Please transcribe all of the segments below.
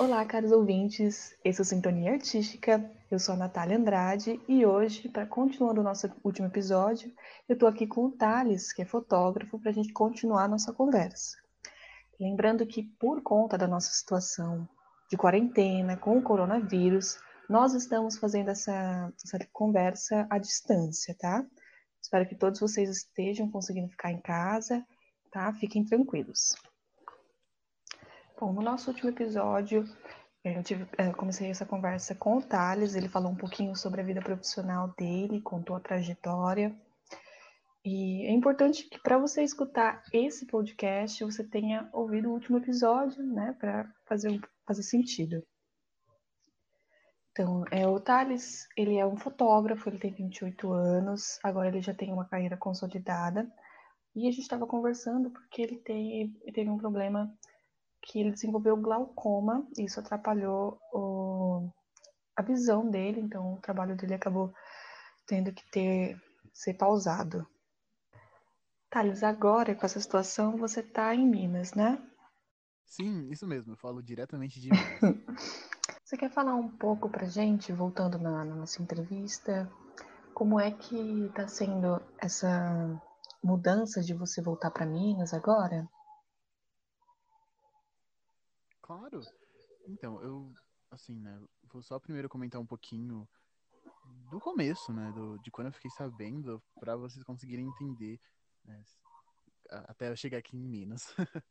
Olá, caros ouvintes. Esse é o Sintonia Artística. Eu sou a Natália Andrade e hoje, para continuar o nosso último episódio, eu estou aqui com o Thales, que é fotógrafo, para a gente continuar a nossa conversa. Lembrando que, por conta da nossa situação de quarentena com o coronavírus, nós estamos fazendo essa, essa conversa à distância, tá? Espero que todos vocês estejam conseguindo ficar em casa, tá? Fiquem tranquilos. Bom, no nosso último episódio, eu tive, eu comecei essa conversa com o Thales, ele falou um pouquinho sobre a vida profissional dele, contou a trajetória. E é importante que para você escutar esse podcast, você tenha ouvido o último episódio, né, para fazer, fazer sentido. Então, é, o Thales, ele é um fotógrafo, ele tem 28 anos, agora ele já tem uma carreira consolidada. E a gente estava conversando porque ele, tem, ele teve um problema que ele desenvolveu glaucoma, e isso atrapalhou o, a visão dele, então o trabalho dele acabou tendo que ter ser pausado. Thales, agora com essa situação você está em Minas, né? Sim, isso mesmo, eu falo diretamente de Minas. Você quer falar um pouco pra gente, voltando na, na nossa entrevista, como é que está sendo essa mudança de você voltar para Minas agora? Claro. Então, eu, assim, né, vou só primeiro comentar um pouquinho do começo, né, do, de quando eu fiquei sabendo, para vocês conseguirem entender, né, até eu chegar aqui em Minas.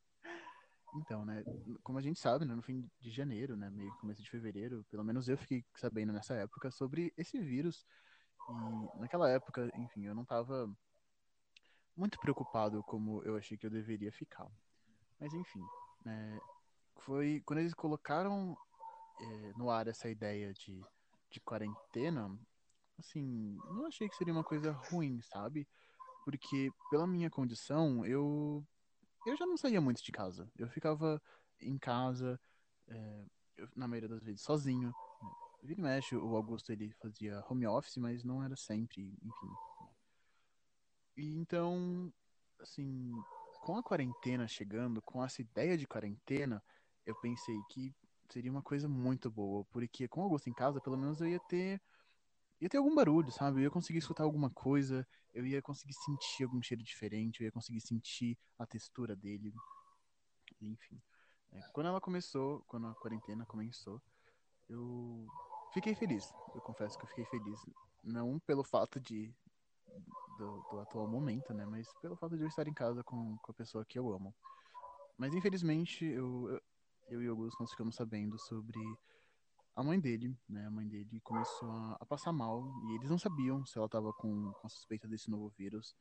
Então, né, como a gente sabe, né, no fim de janeiro, né, meio começo de fevereiro, pelo menos eu fiquei sabendo nessa época sobre esse vírus. E naquela época, enfim, eu não estava muito preocupado como eu achei que eu deveria ficar. Mas enfim, né, foi quando eles colocaram é, no ar essa ideia de, de quarentena, assim, não achei que seria uma coisa ruim, sabe? Porque pela minha condição, eu eu já não saía muito de casa. Eu ficava em casa, é, eu, na maioria das vezes, sozinho. Vira e mexe, o Augusto ele fazia home office, mas não era sempre, enfim. E então, assim, com a quarentena chegando, com essa ideia de quarentena, eu pensei que seria uma coisa muito boa, porque com o Augusto em casa, pelo menos eu ia ter ia ter algum barulho, sabe? Eu ia conseguir escutar alguma coisa, eu ia conseguir sentir algum cheiro diferente, eu ia conseguir sentir a textura dele. Enfim. É, quando ela começou, quando a quarentena começou, eu fiquei feliz. Eu confesso que eu fiquei feliz. Não pelo fato de do, do atual momento, né? Mas pelo fato de eu estar em casa com, com a pessoa que eu amo. Mas infelizmente, eu, eu, eu e o Augusto nós ficamos sabendo sobre a mãe dele, né, a mãe dele começou a, a passar mal e eles não sabiam se ela estava com, com a suspeita desse novo vírus.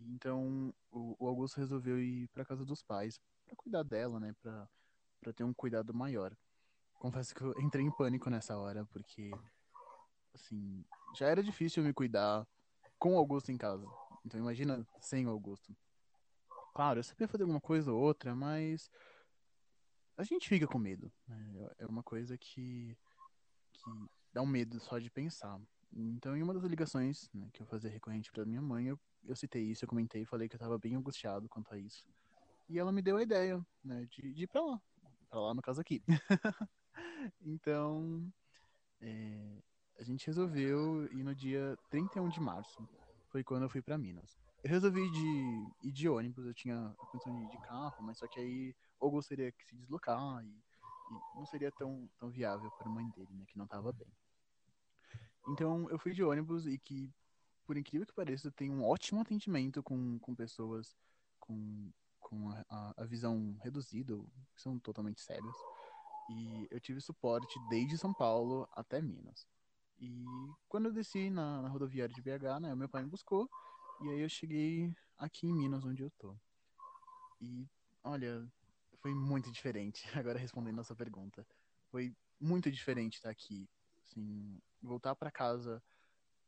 Então o, o Augusto resolveu ir para casa dos pais para cuidar dela, né, para para ter um cuidado maior. Confesso que eu entrei em pânico nessa hora porque assim, já era difícil me cuidar com o Augusto em casa. Então imagina sem o Augusto. Claro, eu sabia fazer alguma coisa ou outra, mas a gente fica com medo. Né? É uma coisa que, que dá um medo só de pensar. Então, em uma das ligações né, que eu fazia recorrente para minha mãe, eu, eu citei isso, eu comentei, falei que eu estava bem angustiado quanto a isso. E ela me deu a ideia né, de, de ir para lá. Para lá, no caso aqui. então, é, a gente resolveu ir no dia 31 de março. Foi quando eu fui para Minas. Eu resolvi de ir de ônibus, eu tinha a condição de ir de carro, mas só que aí ou gostaria que se deslocar e, e não seria tão, tão viável para a mãe dele, né, que não estava bem. Então eu fui de ônibus e que, por incrível que pareça, tem um ótimo atendimento com, com pessoas com, com a, a visão reduzida, que são totalmente cegas. E eu tive suporte desde São Paulo até Minas. E quando eu desci na, na rodoviária de BH, né, meu pai me buscou e aí eu cheguei aqui em Minas, onde eu tô. E, olha, foi muito diferente. Agora respondendo a sua pergunta. Foi muito diferente estar aqui. Assim, voltar para casa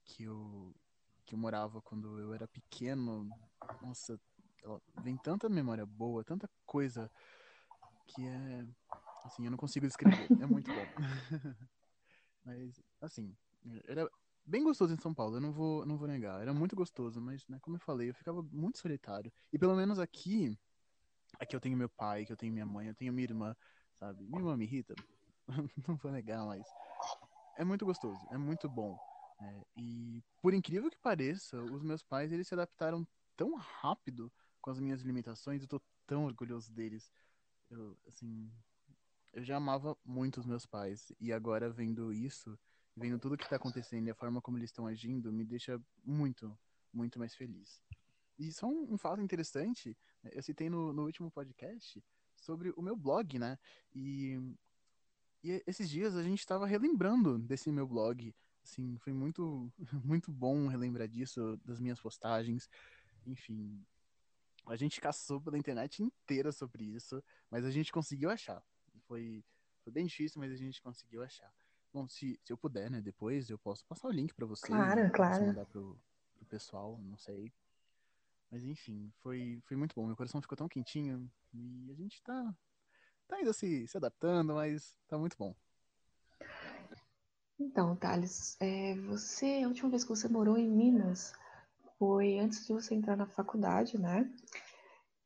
que eu, que eu morava quando eu era pequeno. Nossa, vem tanta memória boa, tanta coisa que é. Assim, eu não consigo descrever. É muito bom. Mas, assim, era bem gostoso em São Paulo, eu não vou, não vou negar. Era muito gostoso, mas, né, como eu falei, eu ficava muito solitário. E pelo menos aqui, aqui eu tenho meu pai, que eu tenho minha mãe, eu tenho minha irmã, sabe? Minha me irrita, não vou negar, mas é muito gostoso, é muito bom. Né? E por incrível que pareça, os meus pais eles se adaptaram tão rápido com as minhas limitações, eu tô tão orgulhoso deles. Eu, assim, eu já amava muito os meus pais e agora vendo isso, vendo tudo que tá acontecendo e a forma como eles estão agindo, me deixa muito, muito mais feliz. E só um, um fato interessante, né, eu citei no, no último podcast sobre o meu blog, né? E, e esses dias a gente estava relembrando desse meu blog. Assim, foi muito, muito bom relembrar disso, das minhas postagens. Enfim, a gente caçou pela internet inteira sobre isso, mas a gente conseguiu achar. Foi, foi bem difícil, mas a gente conseguiu achar. Bom, se, se eu puder, né, depois eu posso passar o link para você. Claro, claro. mandar pro, pro pessoal, não sei. Mas enfim, foi, foi muito bom. Meu coração ficou tão quentinho e a gente tá, tá ainda se, se adaptando, mas tá muito bom. Então, Thales, é, você, a última vez que você morou em Minas foi antes de você entrar na faculdade, né?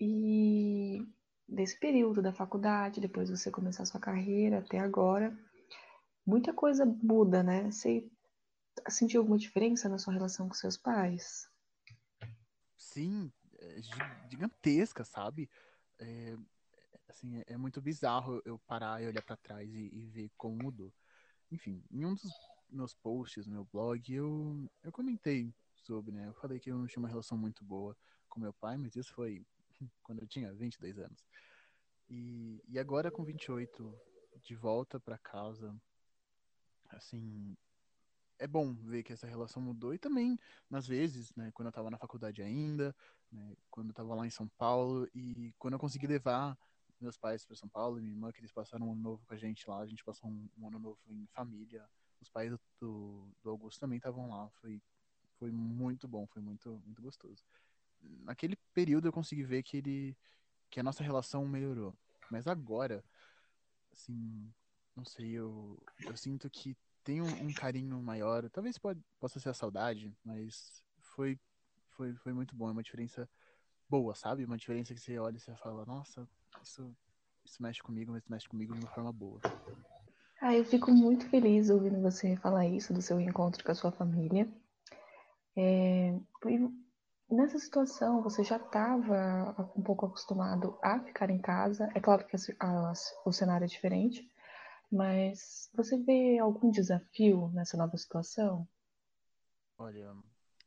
E desse período da faculdade, depois você começar a sua carreira até agora, muita coisa muda, né? Você sentiu alguma diferença na sua relação com seus pais? Sim, é gigantesca, sabe? É, assim, é muito bizarro eu parar e olhar para trás e, e, ver como mudou. Enfim, em um dos meus posts no meu blog, eu, eu comentei sobre, né? Eu falei que eu não tinha uma relação muito boa com meu pai, mas isso foi quando eu tinha 22 anos. E, e agora com 28, de volta para casa, assim, é bom ver que essa relação mudou e também, nas vezes, né, quando eu estava na faculdade ainda, né, quando eu estava lá em São Paulo e quando eu consegui levar meus pais para São Paulo minha irmã, que eles passaram um ano novo com a gente lá, a gente passou um, um ano novo em família. Os pais do, do Augusto também estavam lá, foi, foi muito bom, foi muito, muito gostoso. Naquele período eu consegui ver que ele, que a nossa relação melhorou. Mas agora, assim, não sei, eu, eu sinto que tem um, carinho maior. Talvez pode, possa ser a saudade, mas foi, foi, foi muito bom. É uma diferença boa, sabe? Uma diferença que você olha e você fala, nossa, isso, isso mexe comigo, mas mexe comigo de uma forma boa. Ah, eu fico muito feliz ouvindo você falar isso do seu reencontro com a sua família. É, nessa situação, você já estava um pouco acostumado a ficar em casa. É claro que a, a, o cenário é diferente, mas você vê algum desafio nessa nova situação? Olha,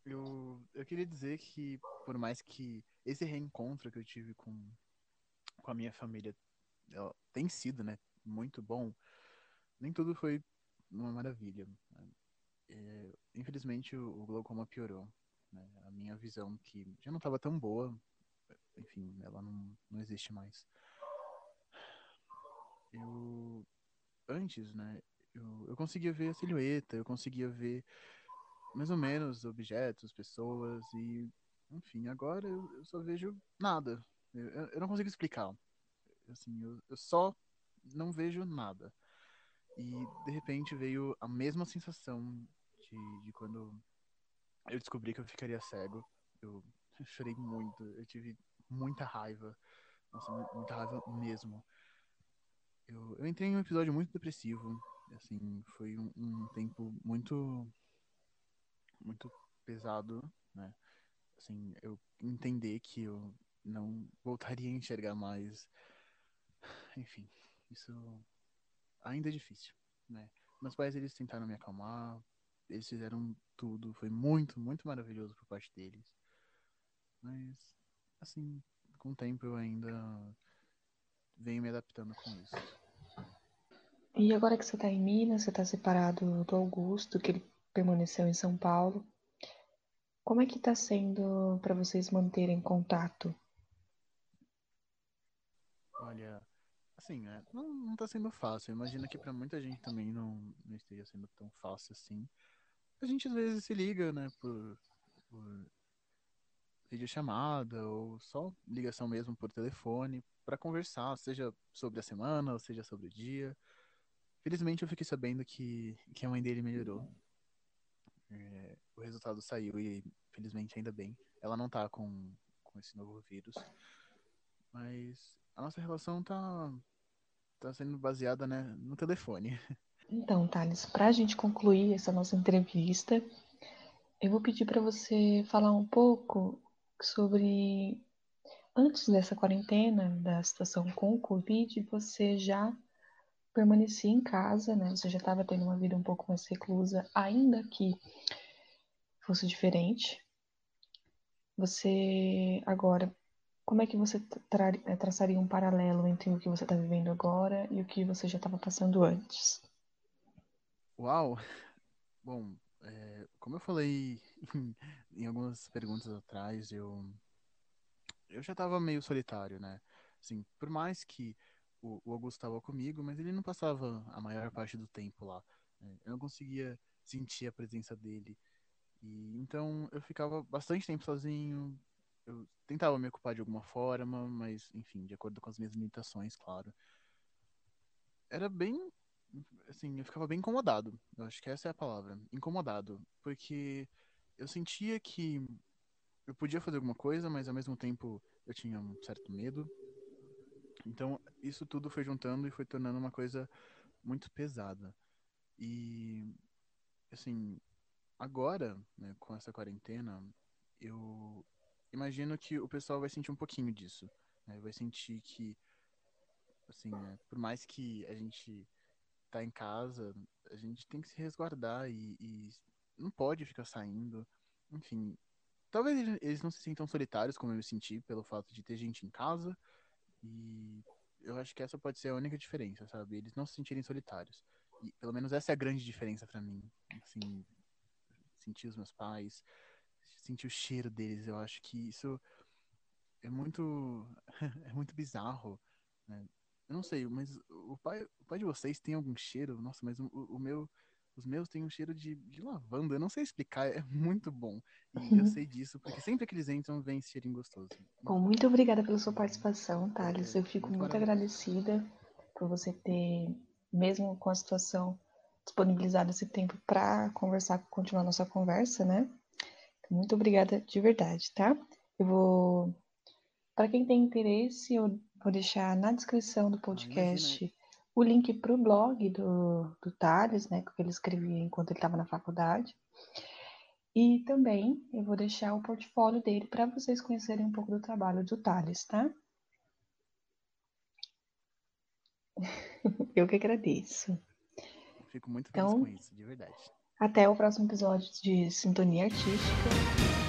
eu, eu queria dizer que, por mais que esse reencontro que eu tive com, com a minha família tem sido né, muito bom, nem tudo foi uma maravilha. É, infelizmente, o, o glaucoma piorou. Né? A minha visão, que já não estava tão boa, enfim, ela não, não existe mais. Eu antes, né, eu, eu conseguia ver a silhueta, eu conseguia ver mais ou menos objetos, pessoas e, enfim, agora eu, eu só vejo nada. Eu, eu, não consigo explicar. Assim, eu, eu só não vejo nada. E de repente veio a mesma sensação de, de quando eu descobri que eu ficaria cego. Eu chorei muito, eu tive muita raiva. Nossa, muita raiva mesmo. Eu, eu entrei em um episódio muito depressivo. Assim, foi um, um tempo muito. muito pesado, né? Assim, eu entender que eu não voltaria a enxergar mais. Enfim, isso ainda é difícil, né? Meus pais, eles tentaram me acalmar, eles fizeram tudo, foi muito, muito maravilhoso por parte deles. Mas, assim, com o tempo eu ainda venho me adaptando com isso. E agora que você está em Minas, você está separado do Augusto, que ele permaneceu em São Paulo. Como é que está sendo para vocês manterem contato? Olha, assim, né, não, não tá sendo fácil. Imagina que para muita gente também não, não esteja sendo tão fácil assim. A gente às vezes se liga, né, por, por videochamada ou só ligação mesmo por telefone para conversar, seja sobre a semana ou seja sobre o dia. Felizmente eu fiquei sabendo que, que a mãe dele melhorou. É, o resultado saiu e felizmente ainda bem. Ela não tá com, com esse novo vírus. Mas a nossa relação tá, tá sendo baseada né, no telefone. Então, Thales, para a gente concluir essa nossa entrevista, eu vou pedir para você falar um pouco sobre antes dessa quarentena, da situação com o Covid, você já permanecia em casa, né? Você já estava tendo uma vida um pouco mais reclusa, ainda que fosse diferente. Você agora, como é que você tra eh, traçaria um paralelo entre o que você está vivendo agora e o que você já estava passando antes? Uau! Bom, é, como eu falei em, em algumas perguntas atrás, eu eu já estava meio solitário, né? Assim, por mais que o, o Augusto estava comigo, mas ele não passava a maior parte do tempo lá. Né? Eu não conseguia sentir a presença dele. E então eu ficava bastante tempo sozinho. Eu tentava me ocupar de alguma forma, mas enfim, de acordo com as minhas limitações, claro. Era bem assim, eu ficava bem incomodado. Eu acho que essa é a palavra, incomodado, porque eu sentia que eu podia fazer alguma coisa, mas ao mesmo tempo eu tinha um certo medo. Então, isso tudo foi juntando e foi tornando uma coisa muito pesada. E, assim, agora, né, com essa quarentena, eu imagino que o pessoal vai sentir um pouquinho disso. Né? Vai sentir que, assim, né, por mais que a gente tá em casa, a gente tem que se resguardar e, e não pode ficar saindo. Enfim, Talvez eles não se sintam solitários, como eu me senti, pelo fato de ter gente em casa. E eu acho que essa pode ser a única diferença, sabe? Eles não se sentirem solitários. E pelo menos essa é a grande diferença para mim. Assim, sentir os meus pais, sentir o cheiro deles, eu acho que isso é muito é muito bizarro, né? Eu não sei, mas o pai, o pai de vocês tem algum cheiro? Nossa, mas o, o meu os meus têm um cheiro de, de lavanda. Eu não sei explicar, é muito bom. E uhum. eu sei disso, porque sempre que eles entram, vem esse cheirinho gostoso. Bom, muito obrigada pela sua participação, Thales. Eu fico muito, muito agradecida por você ter, mesmo com a situação, disponibilizado esse tempo para conversar, continuar nossa conversa, né? Muito obrigada de verdade, tá? Eu vou. Para quem tem interesse, eu vou deixar na descrição do ah, podcast o link para o blog do, do Thales, né, que ele escrevia enquanto ele estava na faculdade. E também eu vou deixar o portfólio dele para vocês conhecerem um pouco do trabalho do Thales, tá? eu que agradeço. fico muito feliz então, com isso, de verdade. Até o próximo episódio de Sintonia Artística.